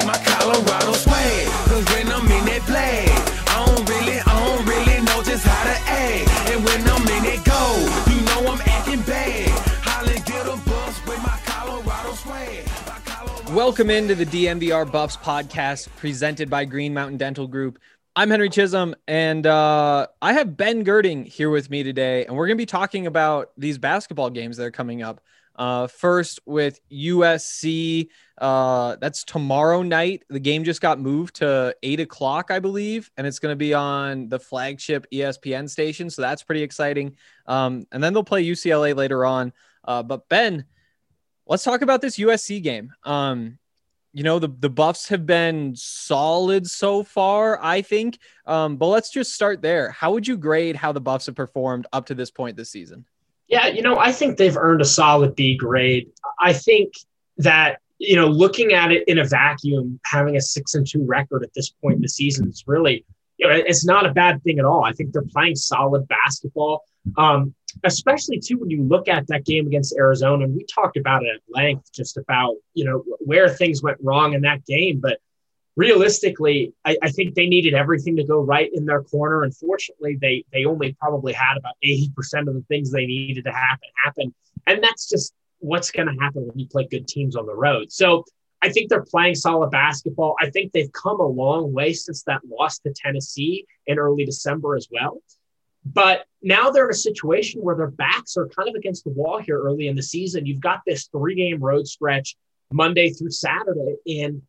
Like my Colorado swag. Cause when I'm in that play, I don't really, I don't really know just how to act. And when I'm in it go, you know I'm acting bad. Holland get a bus with my Colorado swag. My Colorado Welcome into the DNVR Buffs podcast presented by Green Mountain Dental Group. I'm Henry Chisholm, and uh, I have Ben Girding here with me today, and we're going to be talking about these basketball games that are coming up. Uh, first with USC, uh, that's tomorrow night. The game just got moved to eight o'clock, I believe, and it's going to be on the flagship ESPN station. So that's pretty exciting. Um, and then they'll play UCLA later on. Uh, but Ben, let's talk about this USC game. Um, you know, the, the Buffs have been solid so far, I think. Um, but let's just start there. How would you grade how the Buffs have performed up to this point this season? Yeah, you know, I think they've earned a solid B grade. I think that, you know, looking at it in a vacuum, having a six and two record at this point in the season is really, you know, it's not a bad thing at all. I think they're playing solid basketball. Um, especially too when you look at that game against Arizona, and we talked about it at length, just about, you know, where things went wrong in that game. But realistically, I, I think they needed everything to go right in their corner. Unfortunately, they they only probably had about 80% of the things they needed to happen happen. And that's just what's going to happen when you play good teams on the road. So I think they're playing solid basketball. I think they've come a long way since that loss to Tennessee in early December as well. But now they're in a situation where their backs are kind of against the wall here early in the season. You've got this three game road stretch Monday through Saturday. And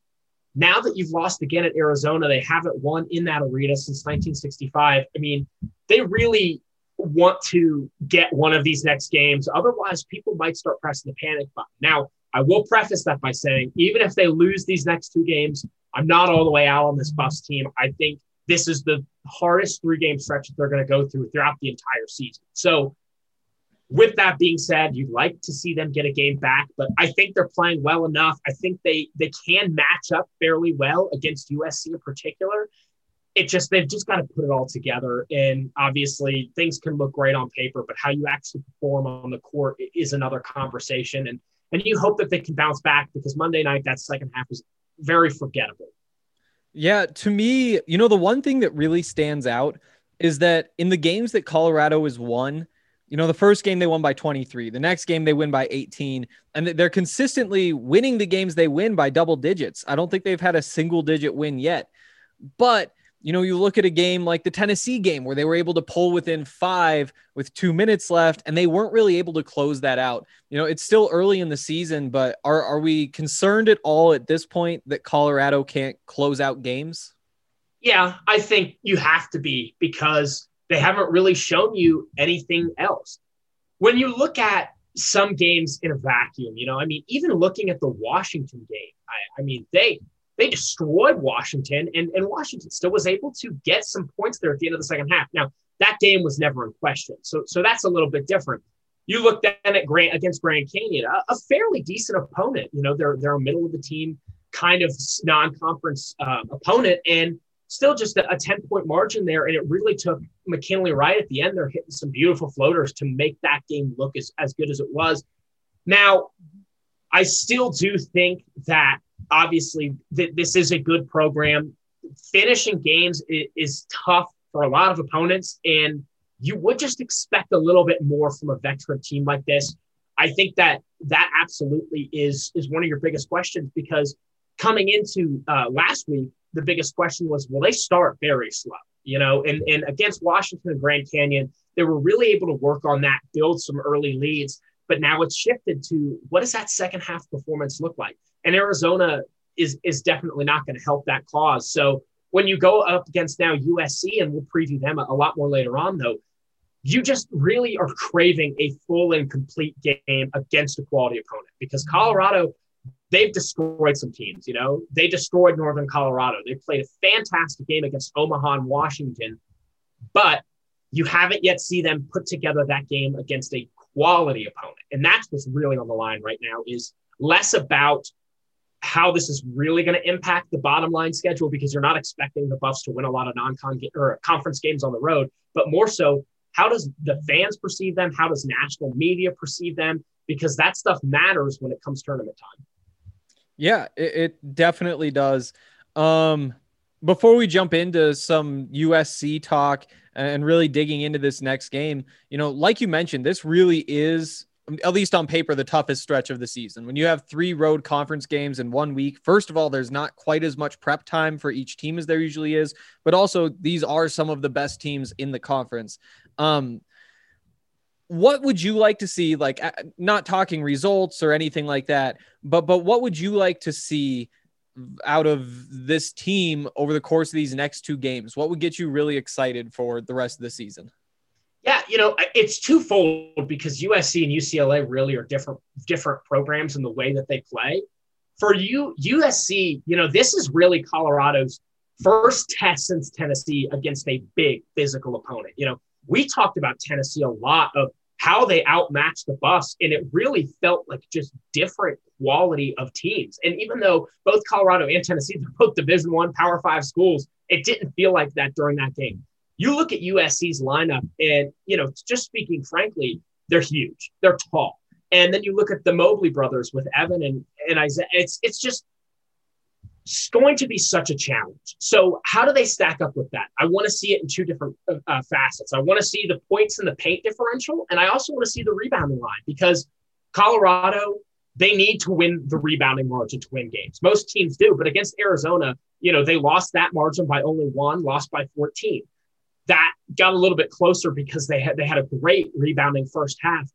now that you've lost again at Arizona, they haven't won in that arena since 1965. I mean, they really want to get one of these next games. Otherwise, people might start pressing the panic button. Now, I will preface that by saying, even if they lose these next two games, I'm not all the way out on this Buffs team. I think this is the hardest three game stretch that they're going to go through throughout the entire season. So, with that being said, you'd like to see them get a game back, but I think they're playing well enough. I think they they can match up fairly well against USC in particular. It just they've just got to put it all together. And obviously, things can look great on paper, but how you actually perform on the court is another conversation. And and you hope that they can bounce back because Monday night that second half was very forgettable. Yeah, to me, you know, the one thing that really stands out is that in the games that Colorado has won, you know, the first game they won by 23, the next game they win by 18, and they're consistently winning the games they win by double digits. I don't think they've had a single digit win yet. But, you know, you look at a game like the Tennessee game where they were able to pull within five with two minutes left, and they weren't really able to close that out. You know, it's still early in the season, but are, are we concerned at all at this point that Colorado can't close out games? Yeah, I think you have to be because they haven't really shown you anything else. When you look at some games in a vacuum, you know, I mean, even looking at the Washington game, I, I mean, they they destroyed Washington, and, and Washington still was able to get some points there at the end of the second half. Now, that game was never in question, so so that's a little bit different. You look then at Grant against Grand Canyon, a, a fairly decent opponent. You know, they're they're a middle of the team kind of non-conference uh, opponent, and still just a, a 10 point margin there. And it really took McKinley Wright at the end. They're hitting some beautiful floaters to make that game look as, as good as it was. Now, I still do think that obviously th- this is a good program. Finishing games is, is tough for a lot of opponents, and you would just expect a little bit more from a veteran team like this. I think that that absolutely is is one of your biggest questions because coming into uh, last week, the biggest question was, will they start very slow? You know, and, and against Washington and Grand Canyon, they were really able to work on that, build some early leads. but now it's shifted to what does that second half performance look like? And Arizona is is definitely not going to help that cause. So when you go up against now USC, and we'll preview them a, a lot more later on, though, you just really are craving a full and complete game against a quality opponent because Colorado, they've destroyed some teams. You know, they destroyed Northern Colorado. They played a fantastic game against Omaha and Washington, but you haven't yet see them put together that game against a quality opponent, and that's what's really on the line right now. Is less about how this is really going to impact the bottom line schedule because you're not expecting the Buffs to win a lot of non-con or conference games on the road, but more so how does the fans perceive them? How does national media perceive them? Because that stuff matters when it comes tournament time. Yeah, it, it definitely does. Um, before we jump into some USC talk and really digging into this next game, you know, like you mentioned, this really is at least on paper, the toughest stretch of the season. When you have three road conference games in one week, first of all, there's not quite as much prep time for each team as there usually is, but also these are some of the best teams in the conference. Um, what would you like to see? Like, not talking results or anything like that, but but what would you like to see out of this team over the course of these next two games? What would get you really excited for the rest of the season? Yeah, you know, it's twofold because USC and UCLA really are different different programs in the way that they play. For you, USC, you know, this is really Colorado's first test since Tennessee against a big physical opponent. You know, we talked about Tennessee a lot of how they outmatched the Buffs. and it really felt like just different quality of teams. And even though both Colorado and Tennessee, they're both Division One Power Five schools, it didn't feel like that during that game. You look at USC's lineup, and you know, just speaking frankly, they're huge. They're tall. And then you look at the Mobley brothers with Evan and, and Isaiah. It's it's just it's going to be such a challenge. So how do they stack up with that? I want to see it in two different uh, uh facets. I want to see the points in the paint differential, and I also want to see the rebounding line because Colorado they need to win the rebounding margin to win games. Most teams do, but against Arizona, you know they lost that margin by only one, lost by 14 that got a little bit closer because they had they had a great rebounding first half.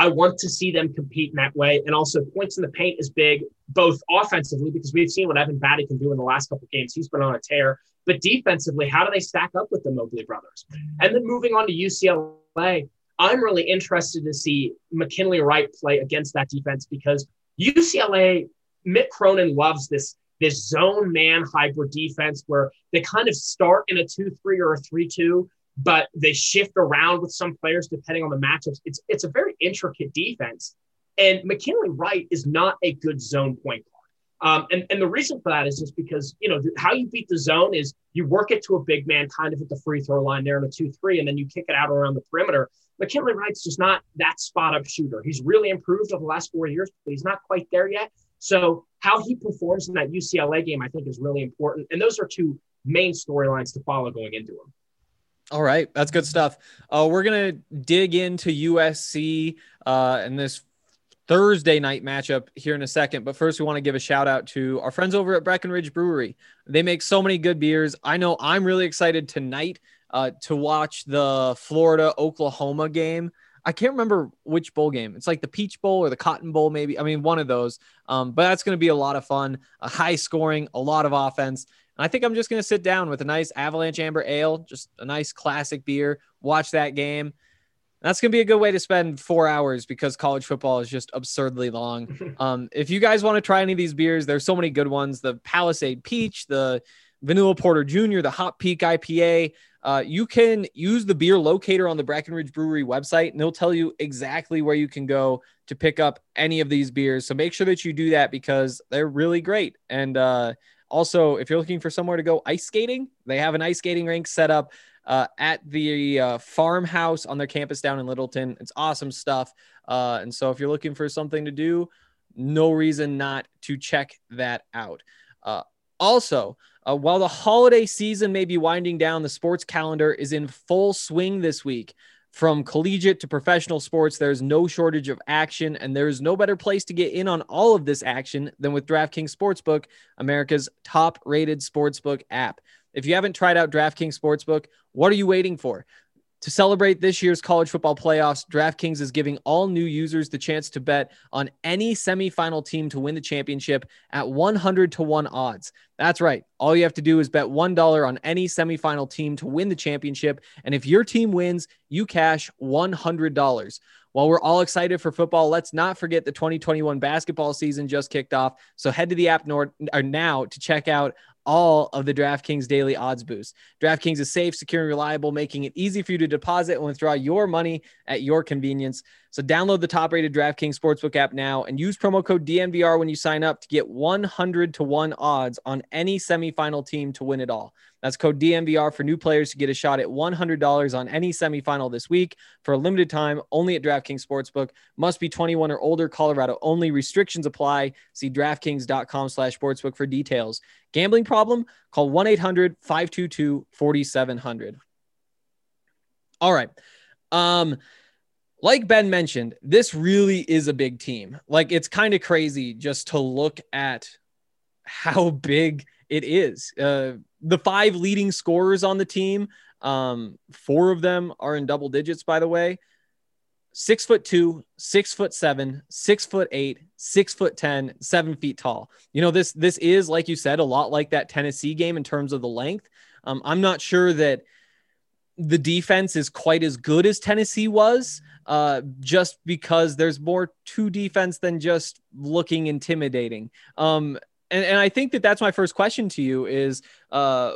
I want to see them compete in that way. And also points in the paint is big, both offensively, because we've seen what Evan Battey can do in the last couple games. He's been on a tear. But defensively, how do they stack up with the Mobley brothers? And then moving on to UCLA, I'm really interested to see McKinley Wright play against that defense because UCLA, Mick Cronin loves this this zone man hybrid defense where they kind of start in a 2 3 or a 3 2, but they shift around with some players depending on the matchups. It's, it's a very intricate defense. And McKinley Wright is not a good zone point guard. Um, and, and the reason for that is just because, you know, how you beat the zone is you work it to a big man kind of at the free throw line there in a 2 3, and then you kick it out around the perimeter. McKinley Wright's just not that spot up shooter. He's really improved over the last four years, but he's not quite there yet. So how he performs in that UCLA game, I think, is really important. And those are two main storylines to follow going into them. All right, that's good stuff. Uh, we're gonna dig into USC uh, and this Thursday night matchup here in a second. But first, we want to give a shout out to our friends over at Breckenridge Brewery. They make so many good beers. I know I'm really excited tonight uh, to watch the Florida Oklahoma game. I can't remember which bowl game. It's like the Peach Bowl or the Cotton Bowl, maybe. I mean, one of those. Um, but that's going to be a lot of fun, a high scoring, a lot of offense. I think I'm just going to sit down with a nice Avalanche Amber Ale, just a nice classic beer, watch that game. That's going to be a good way to spend four hours because college football is just absurdly long. Um, if you guys want to try any of these beers, there's so many good ones the Palisade Peach, the Vanilla Porter Jr., the Hot Peak IPA. Uh, you can use the beer locator on the Breckenridge Brewery website, and they'll tell you exactly where you can go to pick up any of these beers. So make sure that you do that because they're really great. And uh, also, if you're looking for somewhere to go ice skating, they have an ice skating rink set up uh, at the uh, farmhouse on their campus down in Littleton. It's awesome stuff. Uh, and so, if you're looking for something to do, no reason not to check that out. Uh, also, uh, while the holiday season may be winding down, the sports calendar is in full swing this week. From collegiate to professional sports, there's no shortage of action, and there's no better place to get in on all of this action than with DraftKings Sportsbook, America's top rated sportsbook app. If you haven't tried out DraftKings Sportsbook, what are you waiting for? To celebrate this year's college football playoffs, DraftKings is giving all new users the chance to bet on any semifinal team to win the championship at 100 to 1 odds. That's right. All you have to do is bet $1 on any semifinal team to win the championship. And if your team wins, you cash $100. While we're all excited for football, let's not forget the 2021 basketball season just kicked off. So head to the app now to check out all of the DraftKings daily odds boost. DraftKings is safe, secure, and reliable, making it easy for you to deposit and withdraw your money at your convenience. So download the top-rated DraftKings Sportsbook app now and use promo code DNVR when you sign up to get 100 to 1 odds on any semifinal team to win it all. That's code DNVR for new players to get a shot at $100 on any semifinal this week for a limited time only at DraftKings Sportsbook. Must be 21 or older, Colorado only. Restrictions apply. See DraftKings.com slash sportsbook for details. Gambling problem? Call 1-800-522-4700. All right. Um, like Ben mentioned, this really is a big team. Like it's kind of crazy just to look at how big it is. Uh, the five leading scorers on the team, um, four of them are in double digits, by the way. Six foot two, six foot seven, six foot eight, six foot ten, seven feet tall. You know, this this is like you said, a lot like that Tennessee game in terms of the length. Um, I'm not sure that the defense is quite as good as Tennessee was, uh, just because there's more to defense than just looking intimidating. Um, and, and I think that that's my first question to you is uh,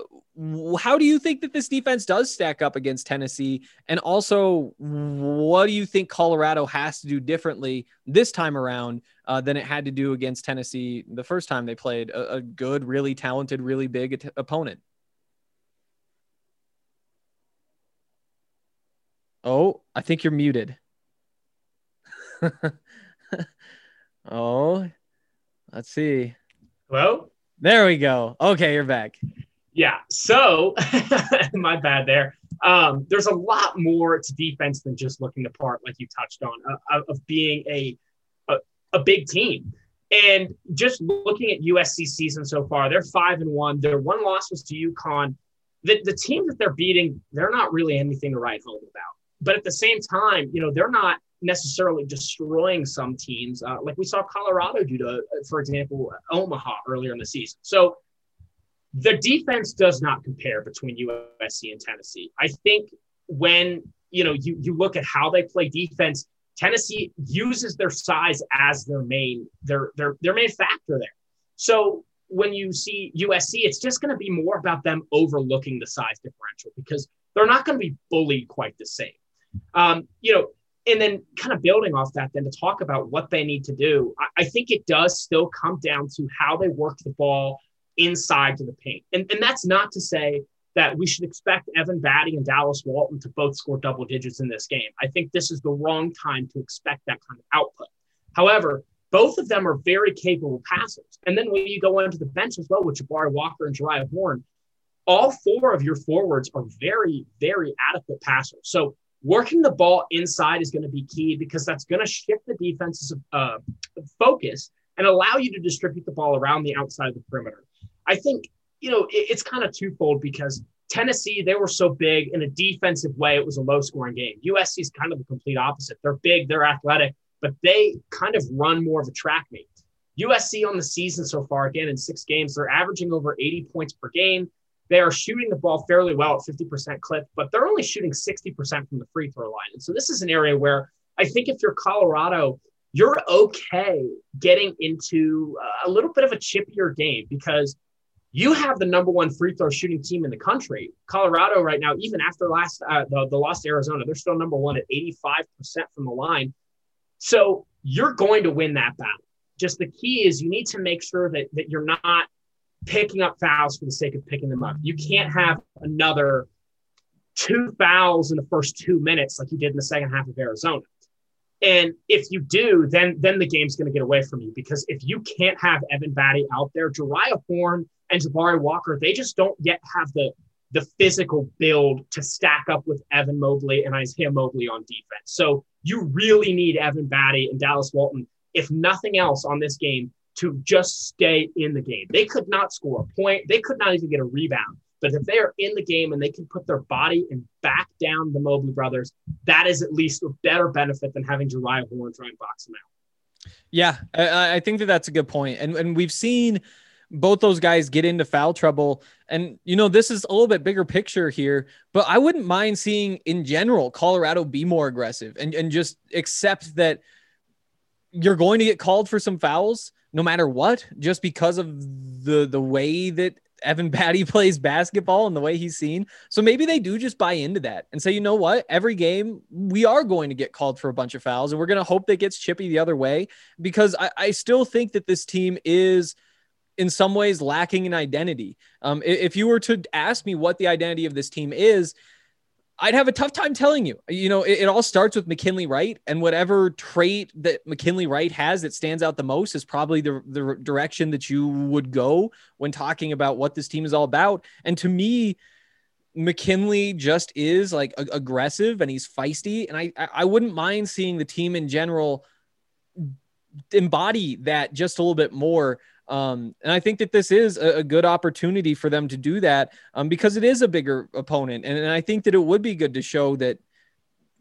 how do you think that this defense does stack up against Tennessee? And also, what do you think Colorado has to do differently this time around uh, than it had to do against Tennessee the first time they played a, a good, really talented, really big opponent? Oh, I think you're muted. oh, let's see. Hello? There we go. Okay, you're back. Yeah. So, my bad there. Um, there's a lot more to defense than just looking the part, like you touched on, uh, of being a, a, a big team. And just looking at USC season so far, they're five and one. Their one loss was to UConn. The, the team that they're beating, they're not really anything to write home about. But at the same time, you know, they're not necessarily destroying some teams, uh, like we saw Colorado do to, for example, Omaha earlier in the season. So the defense does not compare between USC and Tennessee. I think when you know you you look at how they play defense, Tennessee uses their size as their main their their their main factor there. So when you see USC, it's just going to be more about them overlooking the size differential because they're not going to be bullied quite the same. Um, you know, and then kind of building off that, then to talk about what they need to do, I, I, think it does still come down to how they work the ball inside to the paint. And, and that's not to say that we should expect Evan Battey and Dallas Walton to both score double digits in this game. I think this is the wrong time to expect that kind of output. However, both of them are very capable passers. And then when you go onto the bench as well with Jabari Walker and Jeriah Horne, all four of your forwards are very, very adequate passers. So Working the ball inside is going to be key because that's going to shift the defense's uh, focus and allow you to distribute the ball around the outside of the perimeter. I think, you know, it, it's kind of twofold because Tennessee, they were so big in a defensive way, it was a low scoring game. USC is kind of the complete opposite. They're big, they're athletic, but they kind of run more of a track meet. USC on the season so far, again, in six games, they're averaging over 80 points per game. They are shooting the ball fairly well at 50% clip, but they're only shooting 60% from the free throw line. And so this is an area where I think if you're Colorado, you're okay getting into a little bit of a chippier game because you have the number one free throw shooting team in the country. Colorado right now, even after last uh, the, the loss to Arizona, they're still number one at 85% from the line. So you're going to win that battle. Just the key is you need to make sure that, that you're not picking up fouls for the sake of picking them up. You can't have another two fouls in the first two minutes like you did in the second half of Arizona. And if you do, then then the game's going to get away from you because if you can't have Evan Battey out there, Jeriah Horne and Jabari Walker, they just don't yet have the the physical build to stack up with Evan Mobley and Isaiah Mobley on defense. So you really need Evan Battey and Dallas Walton, if nothing else, on this game to just stay in the game. They could not score a point. They could not even get a rebound. But if they are in the game and they can put their body and back down the Mobley brothers, that is at least a better benefit than having Jeriah Horne try and box them out. Yeah, I, I think that that's a good point. And, and we've seen both those guys get into foul trouble. And, you know, this is a little bit bigger picture here, but I wouldn't mind seeing in general Colorado be more aggressive and, and just accept that you're going to get called for some fouls no matter what, just because of the the way that Evan Battey plays basketball and the way he's seen. So maybe they do just buy into that and say, you know what, every game we are going to get called for a bunch of fouls, and we're going to hope that gets chippy the other way because I, I still think that this team is in some ways lacking an identity. Um, if you were to ask me what the identity of this team is, I'd have a tough time telling you. You know, it, it, all starts with McKinley Wright, and whatever trait that McKinley Wright has that stands out the most is probably the, the direction that you would go when talking about what this team is all about. And to me, McKinley just is like a- aggressive and he's feisty, and I I wouldn't mind seeing the team in general embody that just a little bit more um, and I think that this is a, a, good opportunity for them to do that um, because it is a bigger opponent. And, and I think that it would be good to show that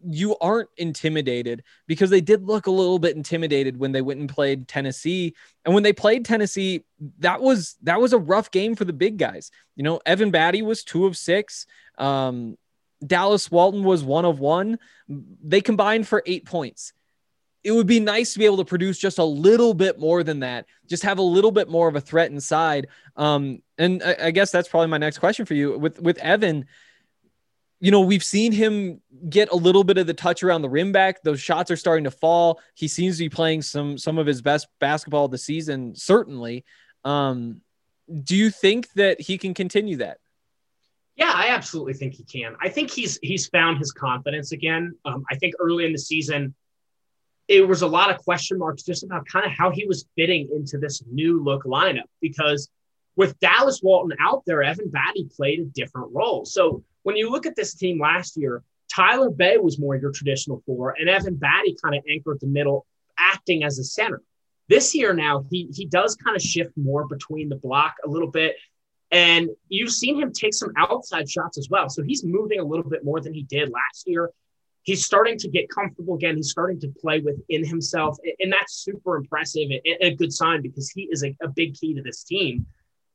you aren't intimidated because they did look a little bit intimidated when they went and played Tennessee. And when they played Tennessee, that was that was a rough game for the big guys. You know, Evan Battey was two of six. Um, Dallas Walton was one of one. They combined for eight points it would be nice to be able to produce just a little bit more than that, just have a little bit more of a threat inside. Um, and I, I guess that's probably my next question for you with with Evan. You know, we've seen him get a little bit of the touch around the rim back. Those shots are starting to fall. He seems to be playing some some of his best basketball the season, certainly. Um, do you think that he can continue that? Yeah, I absolutely think he can. I think he's he's found his confidence again. Um, I think early in the season, it was a lot of question marks just about kind of how he was fitting into this new look lineup because with Dallas Walton out there, Evan Battey played a different role. So when you look at this team last year, Tyler Bey was more your traditional four, and Evan Battey kind of anchored the middle, acting as a center. This year now, he he does kind of shift more between the block a little bit. And you've seen him take some outside shots as well. So he's moving a little bit more than he did last year he's starting to get comfortable again. He's starting to play within himself, and that's super impressive and a good sign because he is a, a, big key to this team.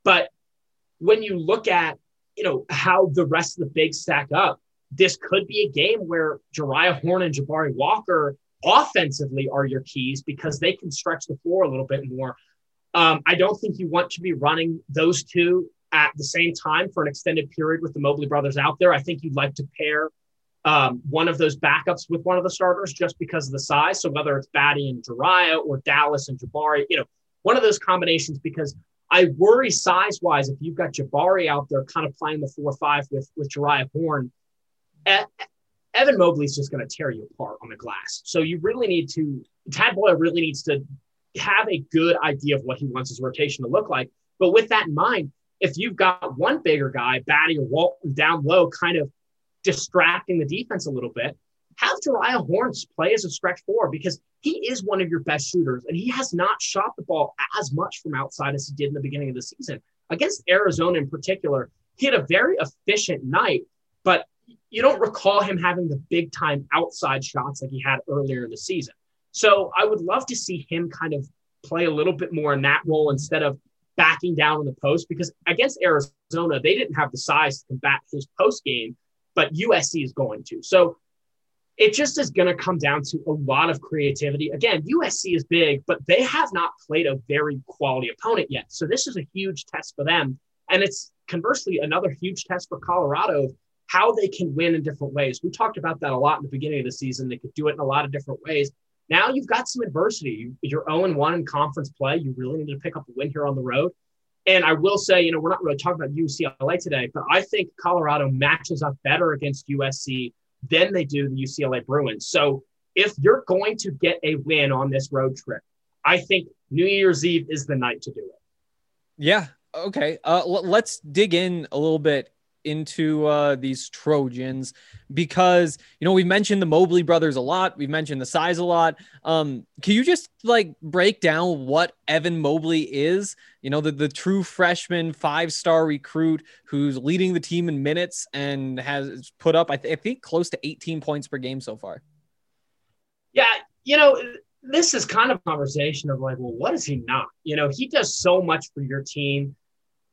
But when you look at you know how the rest of the bigs stack up, this could be a game where Jeriah Horne and Jabari Walker offensively are your keys because they can stretch the floor a little bit more. Um, I don't think you want to be running those two at the same time for an extended period with the Mobley brothers out there. I think you'd like to pair um, one of those backups with one of the starters just because of the size. So whether it's Battey and Jeriah or Dallas and Jabari, you know, one of those combinations because I worry size wise if you've got Jabari out there kind of playing the four five with with Jeriah Horne, Evan Mobley's just going to tear you apart on the glass. So you really need to Tad Boyle really needs to have a good idea of what he wants his rotation to look like. But with that in mind, if you've got one bigger guy, Battey or Walton down low, kind of distracting the defense a little bit, have Jeriah Horns play as a stretch four because he is one of your best shooters and he has not shot the ball as much from outside as he did in the beginning of the season. Against Arizona in particular, he had a very efficient night, but you don't recall him having the big time outside shots like he had earlier in the season. So I would love to see him kind of play a little bit more in that role instead of backing down in the post because against Arizona, they didn't have the size to combat his post game but USC is going to. So it just is going to come down to a lot of creativity. Again, USC is big, but they have not played a very quality opponent yet. So this is a huge test for them. And it's conversely another huge test for Colorado of how they can win in different ways. We talked about that a lot in the beginning of the season. They could do it in a lot of different ways. Now you've got some adversity. You're 0 1 in conference play. You really need to pick up a win here on the road. And I will say, you know, we're not really talking about UCLA today, but I think Colorado matches up better against USC than they do the UCLA Bruins. So if you're going to get a win on this road trip, I think New Year's Eve is the night to do it. Yeah. Okay. Uh, l- let's dig in a little bit into uh, these Trojans because you know we've mentioned the Mobley brothers a lot, we've mentioned the size a lot. Um, can you just like break down what Evan Mobley is? You know, the the true freshman five star recruit who's leading the team in minutes and has put up I, th- I think close to 18 points per game so far. Yeah, you know, this is kind of conversation of like, well, what is he not? You know, he does so much for your team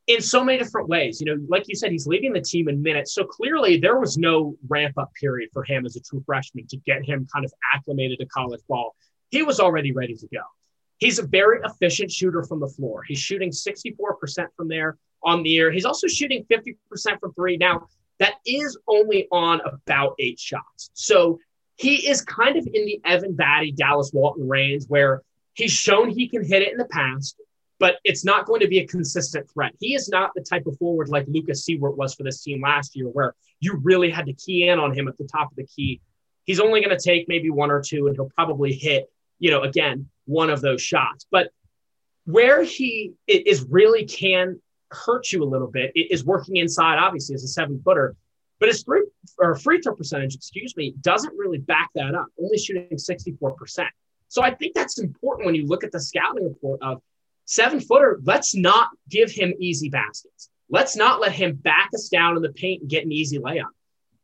in so many different ways. You know, like you said, he's leading the team in minutes. So clearly there was no ramp up period for him as a true freshman to get him kind of acclimated to college ball. He was already ready to go. He's a very efficient shooter from the floor. He's shooting 64% from there on the year. He's also shooting 50% from three. Now, that is only on about eight shots. So he is kind of in the Evan Battey, Dallas Walton range where he's shown he can hit it in the past but it's not going to be a consistent threat. He is not the type of forward like Lucas Siewert was for this team last year, where you really had to key in on him at the top of the key. He's only going to take maybe one or two, and he'll probably hit, you know, again, one of those shots. But where he is really can hurt you a little bit is working inside, obviously, as a seven footer. But his free, or free throw percentage, excuse me, doesn't really back that up, only shooting 64%. So I think that's important when you look at the scouting report of seven footer, let's not give him easy baskets. Let's not let him back us down in the paint and get an easy layup.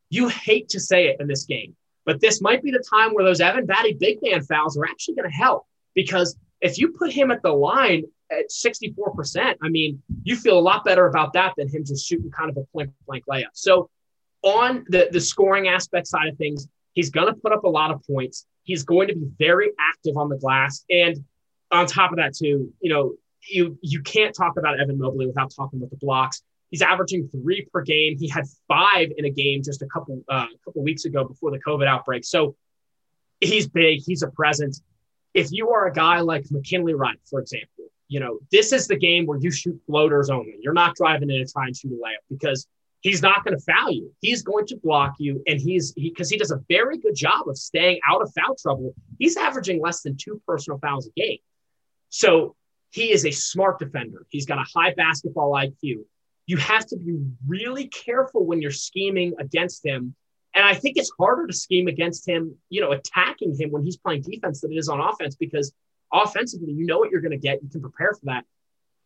You hate to say it in this game, but this might be the time where those Evan Battey big man fouls are actually going to help because if you put him at the line at 64%, I mean, you feel a lot better about that than him just shooting kind of a blank blank layup. So, on the, the scoring aspect side of things, he's going to put up a lot of points. He's going to be very active on the glass. And on top of that, too, you know, you you can't talk about Evan Mobley without talking about the blocks. He's averaging three per game. He had five in a game just a couple uh, a couple weeks ago before the COVID outbreak. So he's big. He's a presence. If you are a guy like McKinley Wright, for example, you know this is the game where you shoot floaters only. You're not driving in to try and shoot a layup because he's not going to foul you. He's going to block you, and he's because he, he does a very good job of staying out of foul trouble. He's averaging less than two personal fouls a game. So he is a smart defender. He's got a high basketball IQ. You have to be really careful when you're scheming against him. And I think it's harder to scheme against him, you know, attacking him when he's playing defense than it is on offense because offensively, you know what you're going to get. You can prepare for that.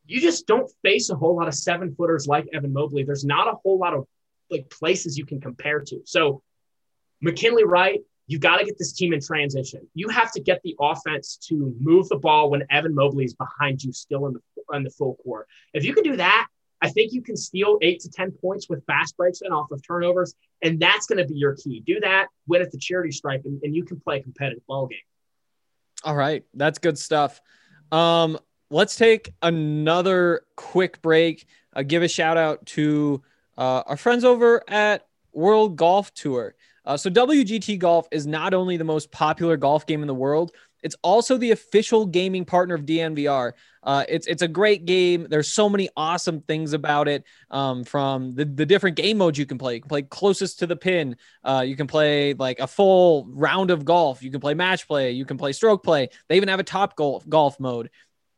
You just don't face a whole lot of seven footers like Evan Mobley. There's not a whole lot of like places you can compare to. So McKinley Wright, you got to get this team in transition. You have to get the offense to move the ball when Evan Mobley is behind you, still in the in the full court. If you can do that, I think you can steal eight to ten points with fast breaks and off of turnovers, and that's going to be your key. Do that, win at the charity stripe, and, and you can play a competitive ball game. All right, that's good stuff. Um, let's take another quick break. Uh, give a shout out to uh, our friends over at World Golf Tour. Uh, so WGT Golf is not only the most popular golf game in the world, it's also the official gaming partner of DNVR. Uh, it's it's a great game. There's so many awesome things about it. Um, from the, the different game modes you can play. You can play closest to the pin. Uh, you can play like a full round of golf. You can play match play. You can play stroke play. They even have a top golf golf mode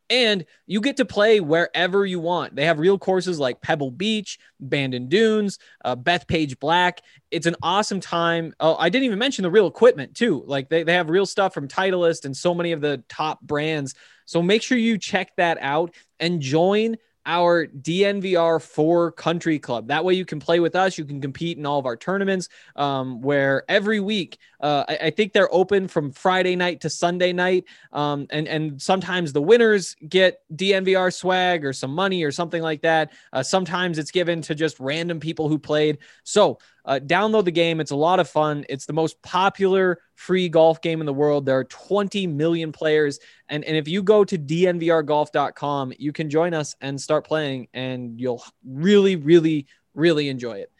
and you get to play wherever you want. They have real courses like Pebble Beach, Bandon Dunes, uh, Bethpage Black. It's an awesome time. Oh, I didn't even mention the real equipment too. Like they, they have real stuff from Titleist and so many of the top brands. So make sure you check that out and join our DNVR 4 Country Club. That way you can play with us. You can compete in all of our tournaments um, where every week, uh, I, I, think they're open from Friday night to Sunday night. Um, and, and sometimes the winners get DNVR swag or some money or something like that. Uh, sometimes it's given to just random people who played. So uh, download the game. It's a lot of fun. It's the most popular free golf game in the world. There are 20 million players. And, and if you go to dnvrgolf.com, you can join us and start playing, and you'll really, really, really enjoy it.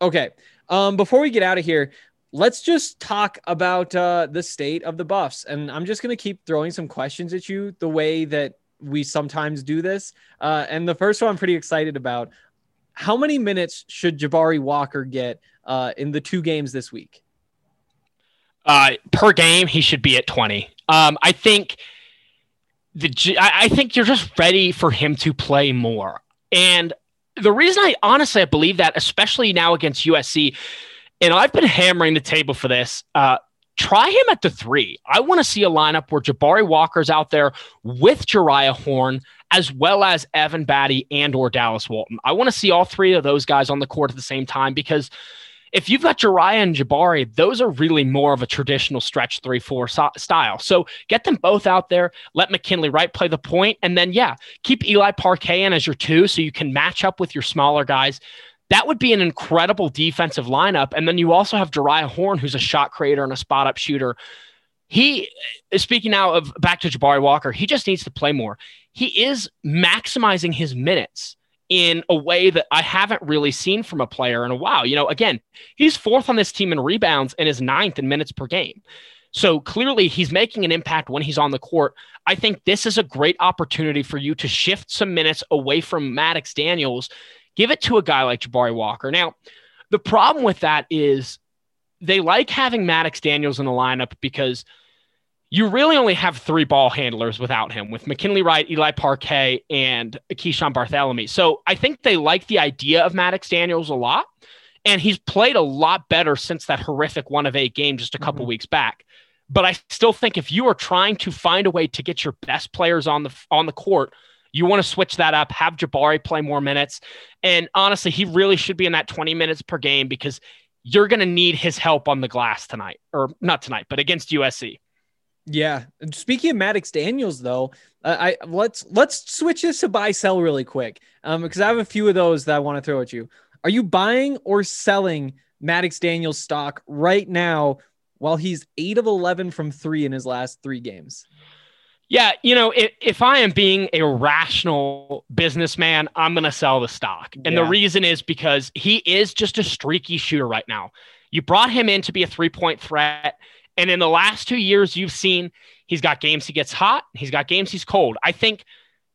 Okay. Um, before we get out of here, let's just talk about uh, the state of the buffs. And I'm just going to keep throwing some questions at you the way that we sometimes do this. Uh, and the first one I'm pretty excited about how many minutes should Jabari Walker get uh, in the two games this week? Uh, per game, he should be at 20. Um, I think the I think you're just ready for him to play more. And the reason I honestly I believe that, especially now against USC, and I've been hammering the table for this. Uh, try him at the three. I want to see a lineup where Jabari Walker's out there with Jeriah Horne, as well as Evan Battey and or Dallas Walton. I want to see all three of those guys on the court at the same time because if you've got Jeriah and Jabari, those are really more of a traditional stretch three four so- style. So get them both out there. Let McKinley Wright play the point, and then yeah, keep Eli Parquet in as your two, so you can match up with your smaller guys. That would be an incredible defensive lineup. And then you also have Jeriah Horne, who's a shot creator and a spot up shooter. He, speaking now of back to Jabari Walker, he just needs to play more. He is maximizing his minutes in a way that I haven't really seen from a player in a while. You know, again, he's fourth on this team in rebounds and is ninth in minutes per game. So clearly he's making an impact when he's on the court. I think this is a great opportunity for you to shift some minutes away from Maddox Daniels, give it to a guy like Jabari Walker. Now, the problem with that is they like having Maddox Daniels in the lineup because – you really only have three ball handlers without him, with McKinley Wright, Eli Parquet, and Keeshawn Barthelemy. So I think they like the idea of Maddox Daniels a lot. And he's played a lot better since that horrific one of eight game just a couple mm-hmm. weeks back. But I still think if you are trying to find a way to get your best players on the on the court, you want to switch that up, have Jabari play more minutes. And honestly, he really should be in that 20 minutes per game because you're going to need his help on the glass tonight, or not tonight, but against USC. Yeah. Speaking of Maddox Daniels, though, uh, I let's let's switch this to buy sell really quick, um, because I have a few of those that I want to throw at you. Are you buying or selling Maddox Daniels stock right now while he's eight of eleven from three in his last three games? Yeah, you know, if, if I am being a rational businessman, I'm going to sell the stock. And yeah. the reason is because he is just a streaky shooter right now. You brought him in to be a three point threat. And in the last two years, you've seen he's got games he gets hot, he's got games he's cold. I think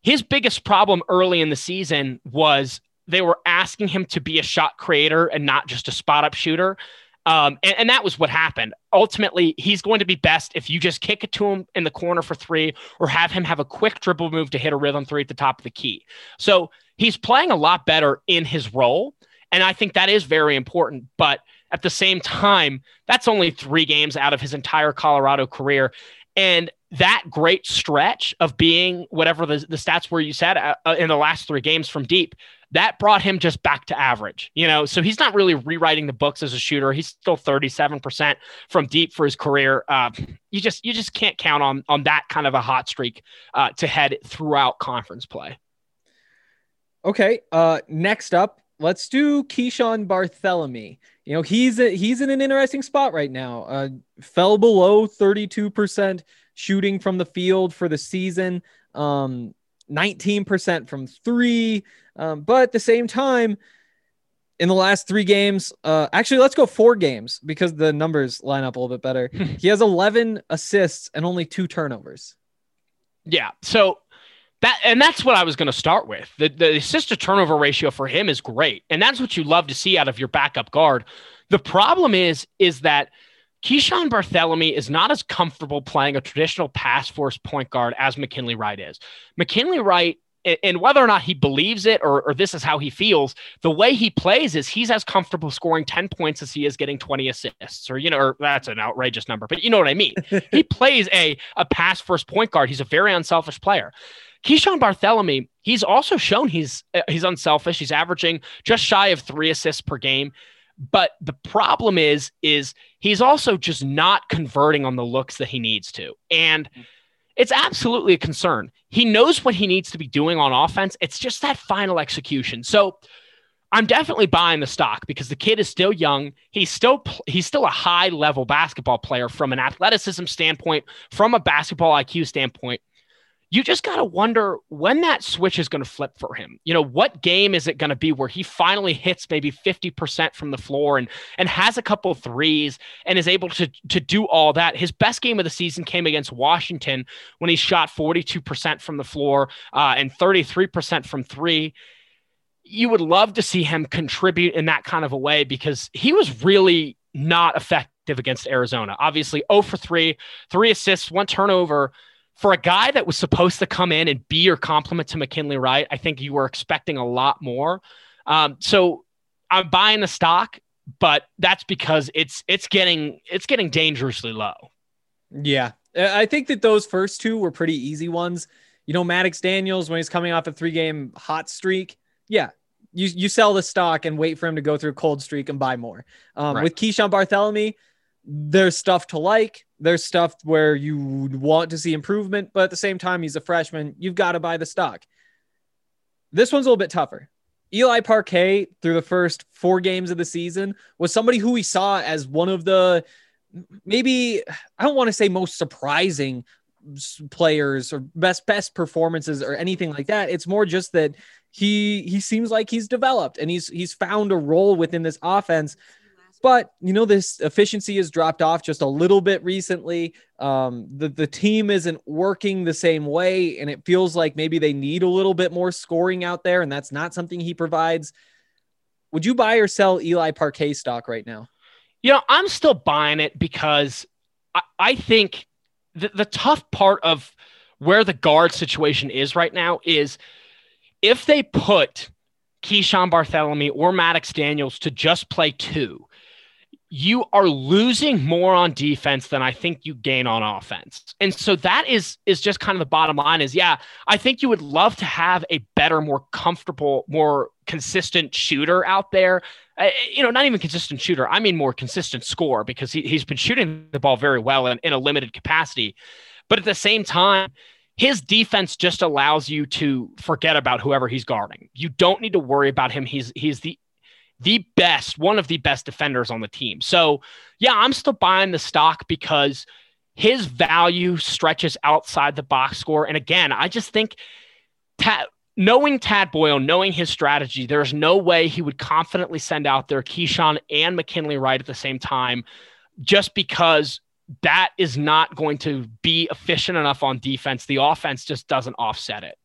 his biggest problem early in the season was they were asking him to be a shot creator and not just a spot up shooter. Um, and, and, that was what happened. Ultimately, he's going to be best if you just kick it to him in the corner for three or have him have a quick dribble move to hit a rhythm three at the top of the key. So he's playing a lot better in his role. And I think that is very important. But at the same time, that's only three games out of his entire Colorado career. And that great stretch of being whatever the, the stats were you said uh, uh, in the last three games from deep, that brought him just back to average, you know. So he's not really rewriting the books as a shooter. He's still 37% from deep for his career. Uh, you just you just can't count on on that kind of a hot streak uh, to head throughout conference play. Okay. Uh, next up, let's do Keeshawn Barthelemy you know he's a, he's in an interesting spot right now. Uh, fell below 32% shooting from the field for the season, um, 19% from three. Um, but at the same time, in the last three games, uh, actually, let's go four games because the numbers line up a little bit better. he has 11 assists and only two turnovers. Yeah. So that and that's what I was going to start with. The the assist to turnover ratio for him is great, and that's what you love to see out of your backup guard. The problem is is that Keeshawn Barthelemy is not as comfortable playing a traditional pass force point guard as McKinley Wright is. McKinley Wright and whether or not he believes it or, or, this is how he feels, the way he plays is he's as comfortable scoring 10 points as he is getting 20 assists, or, you know, or that's an outrageous number, but you know what I mean. he plays a, a pass first point guard. He's a very unselfish player. Keeshawn Barthelemy, he's also shown he's uh, he's unselfish. He's averaging just shy of three assists per game. But the problem is, is he's also just not converting on the looks that he needs to. And it's absolutely a concern. He knows what he needs to be doing on offense. It's just that final execution. So I'm definitely buying the stock because the kid is still young. He's still he's still a high level basketball player from an athleticism standpoint, from a basketball IQ standpoint you just got to wonder when that switch is going to flip for him. You know, what game is it going to be where he finally hits maybe 50% from the floor and and has a couple threes and is able to to do all that. His best game of the season came against Washington when he shot 42% from the floor uh, and 33% from 3 you would love to see him contribute in that kind of a way because he was really not effective against Arizona. Obviously, 0 for 3, 3 assists, one turnover for a guy that was supposed to come in and be your complement to McKinley Wright, I think you were expecting a lot more. Um, so I'm buying the stock, but that's because it's it's getting it's getting dangerously low. Yeah. I think that those first two were pretty easy ones. You know, Maddox Daniels, when he's coming off a three game hot streak, yeah, you, you sell the stock and wait for him to go through a cold streak and buy more. Um, Right. With Keeshawn Barthelemy, there's stuff to like. There's stuff where you want to see improvement, but at the same time, he's a freshman. You've got to buy the stock. This one's a little bit tougher. Eli Parquet, through the first four games of the season, was somebody who we saw as one of the maybe I don't want to say most surprising players or best best performances or anything like that. It's more just that he he seems like he's developed and he's he's found a role within this offense. But you know, this efficiency has dropped off just a little bit recently. Um, the the team isn't working the same way, and it feels like maybe they need a little bit more scoring out there, and that's not something he provides. Would you buy or sell Eli Parquet stock right now? You know, I'm still buying it because I, I think the, the tough part of where the guard situation is right now is if they put Keeshawn Barthelemy or Maddox Daniels to just play two, you are losing more on defense than I think you gain on offense. And so that is is just kind of the bottom line is yeah, I think you would love to have a better, more comfortable, more consistent shooter out there. Uh, you know, not even consistent shooter. I mean more consistent score because he, he's been shooting the ball very well in, in a limited capacity. But at the same time, his defense just allows you to forget about whoever he's guarding. You don't need to worry about him. He's he's the the best, one of the best defenders on the team. So, yeah, I'm still buying the stock because his value stretches outside the box score. And again, I just think Tad, knowing Tad Boyle, knowing his strategy, there's no way he would confidently send out there Keeshawn and McKinley Wright at the same time just because that is not going to be efficient enough on defense. The offense just doesn't offset it.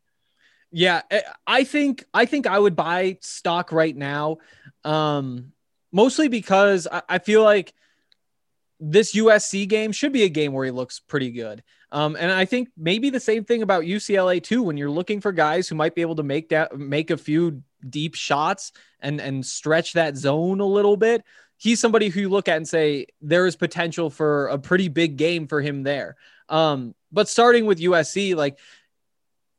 Yeah, I- I think I think I would buy stock right now, um, mostly because I, I feel like this USC game should be a game where he looks pretty good. Um, and I think maybe the same thing about UCLA too. When you're looking for guys who might be able to make that make a few deep shots and and stretch that zone a little bit, he's somebody who you look at and say there is potential for a pretty big game for him there. Um, but starting with USC, like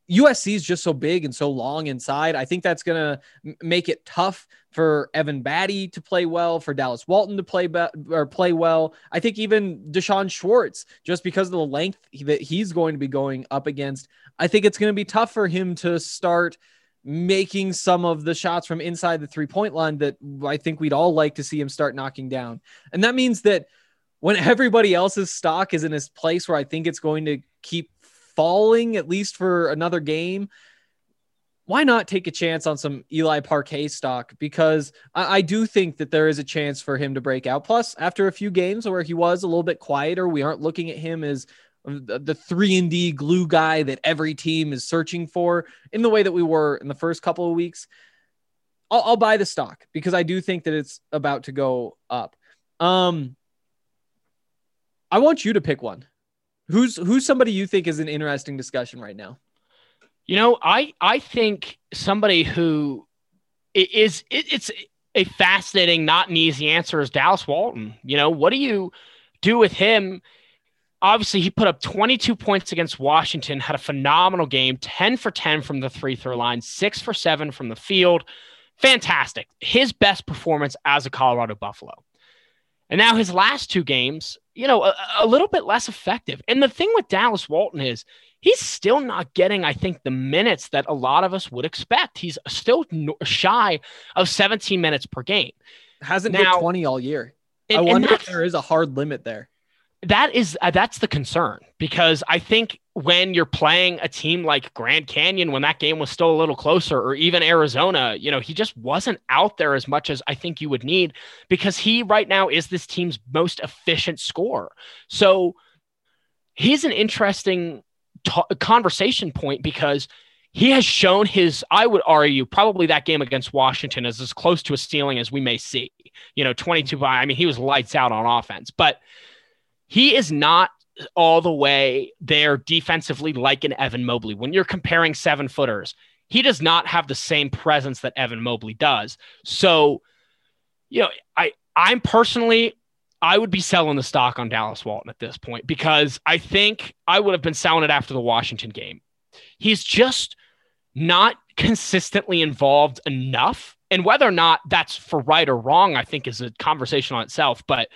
USC is just so big and so long inside. I think that's going to make it tough for Evan Battey to play well, for Dallas Walton to play be- or play well. I think even D'Shawn Schwartz, just because of the length that he's going to be going up against, I think it's going to be tough for him to start making some of the shots from inside the three point line that I think we'd all like to see him start knocking down. And that means that when everybody else's stock is in this place where I think it's going to keep falling at least for another game, why not take a chance on some Eli Parquet stock? Because I, I, do think that there is a chance for him to break out. Plus, after a few games where he was a little bit quieter, we aren't looking at him as the, three and D glue guy that every team is searching for in the way that we were in the first couple of weeks. I'll, I'll buy the stock because I do think that it's about to go up. Um, I want you to pick one. Who's who's somebody you think is an interesting discussion right now? You know, I I think somebody who is it, it's a fascinating, not an easy answer is Dallas Walton. You know, what do you do with him? Obviously, he put up 22 points against Washington, had a phenomenal game, 10 for 10 from the free throw line, six for seven from the field. Fantastic. His best performance as a Colorado Buffalo. And now his last two games, you know, a, a, little bit less effective. And the thing with Dallas Walton is he's still not getting, I think, the minutes that a lot of us would expect. He's still shy of 17 minutes per game. Hasn't now, hit 20 all year. And, I wonder if there is a hard limit there. That is uh, that's the concern because I think when you're playing a team like Grand Canyon, when that game was still a little closer, or even Arizona, you know, he just wasn't out there as much as I think you would need because he right now is this team's most efficient scorer. So he's an interesting t- conversation point because he has shown his, I would argue, probably that game against Washington is as close to a ceiling as we may see. You know, 22 by, I mean, he was lights out on offense, but he is not all the way there defensively like an Evan Mobley. When you're comparing seven footers, he does not have the same presence that Evan Mobley does. So, you know, I I'm personally I would be selling the stock on Dallas Walton at this point because I think I would have been selling it after the Washington game. He's just not consistently involved enough. And whether or not that's for right or wrong, I think is a conversation on itself. But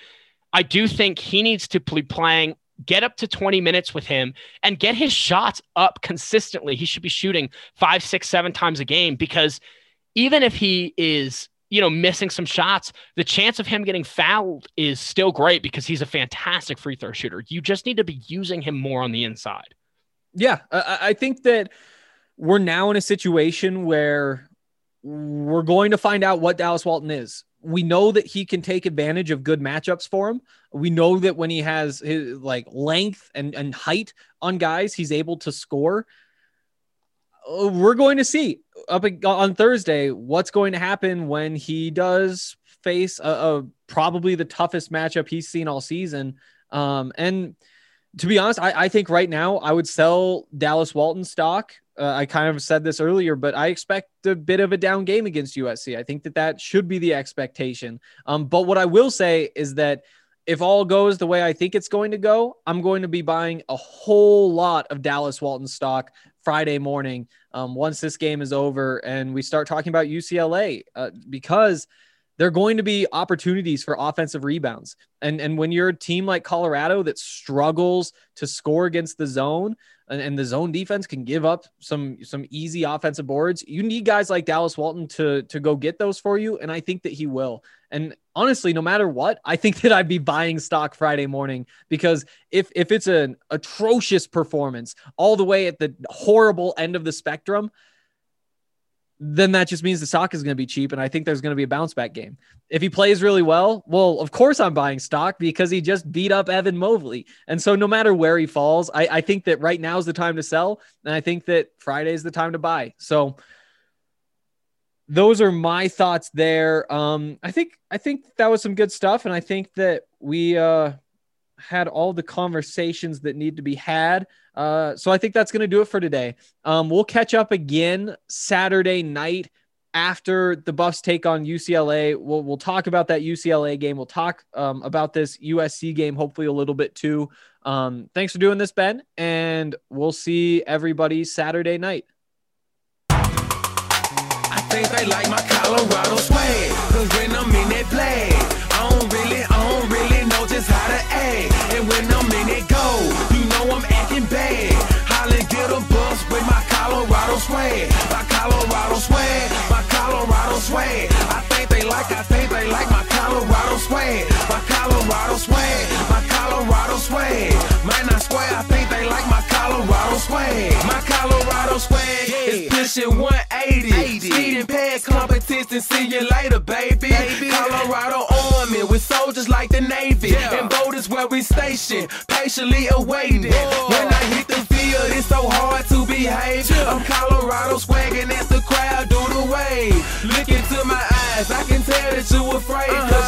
I do think he needs to be playing, get up to 20 minutes with him and get his shots up consistently. He should be shooting five, six, seven times a game because even if he is you know, missing some shots, the chance of him getting fouled is still great because he's a fantastic free throw shooter. You just need to be using him more on the inside. Yeah, I, I think that we're now in a situation where we're going to find out what Dallas Walton is. We know that he can take advantage of good matchups for him. We know that when he has his like length and, and height on guys, he's able to score. Uh, we're going to see up on Thursday what's going to happen when he does face a, a probably the toughest matchup he's seen all season. Um, and to be honest, I, I, think right now I would sell Dallas Walton stock. Uh, I kind of said this earlier, but I expect a bit of a down game against USC. I think that that should be the expectation. Um, but what I will say is that if all goes the way I think it's going to go, I'm going to be buying a whole lot of Dallas Walton stock Friday morning um, once this game is over and we start talking about UCLA uh, because there are going to be opportunities for offensive rebounds. And, and when you're a team like Colorado that struggles to score against the zone, and, and, the zone defense can give up some some easy offensive boards. You need guys like Dallas Walton to to go get those for you, and I think that he will. And honestly, no matter what, I think that I'd be buying stock Friday morning because if if it's an atrocious performance all the way at the horrible end of the spectrum, then that just means the stock is going to be cheap. And I think there's going to be a bounce back game. If he plays really well, well, of course I'm buying stock because he just beat up Evan Mobley. And so no matter where he falls, I, I think that right now is the time to sell. And I think that Friday is the time to buy. So those are my thoughts there. Um, I think I think that was some good stuff. And I think that we uh had all the conversations that need to be had. Uh, so I think that's going to do it for today. Um, we'll catch up again Saturday night after the Buffs take on UCLA. We'll, we'll talk about that UCLA game. We'll talk um, about this USC game, hopefully a little bit too. Um, thanks for doing this, Ben, and we'll see everybody Saturday night. Think they like my Colorado swag, cause when I'm in that play, I don't really, I don't really know just how to act. And when I'm in it go, you know I'm acting bad. Holly get a bus with my Colorado swag. My Colorado swag, my Colorado swag. I think they like, I think they like my Colorado swag. My Colorado swag, my Colorado swag. Man, I swear, I Colorado swag. My Colorado swag is pushing 180. Speeding past competition, see you later, baby. baby. Colorado army with soldiers like the Navy. And boat where we station, patiently awaiting. When I hit the field, it's so hard to behave. I'm Colorado swagging as the crowd do the wave. Look into my eyes, I can tell that you afraid. Cause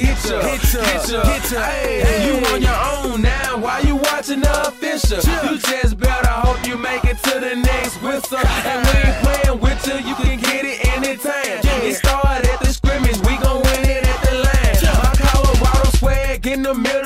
you know we hit ya. Hit ya, hit ya. Hey, you on your own now. Why you watching the official? You just better hope you make it to the next whistle. And we ain't playing with you, you can get it anytime. It started at the scrimmage, we gon' win it at the line. My Colorado swag in the middle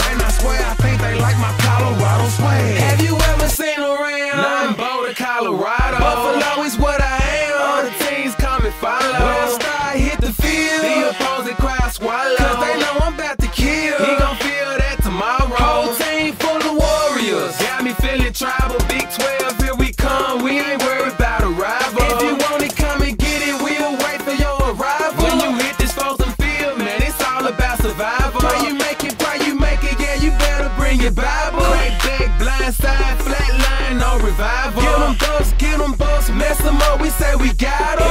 revival. Get them bucks, get them bucks, mess them up. We say we got them.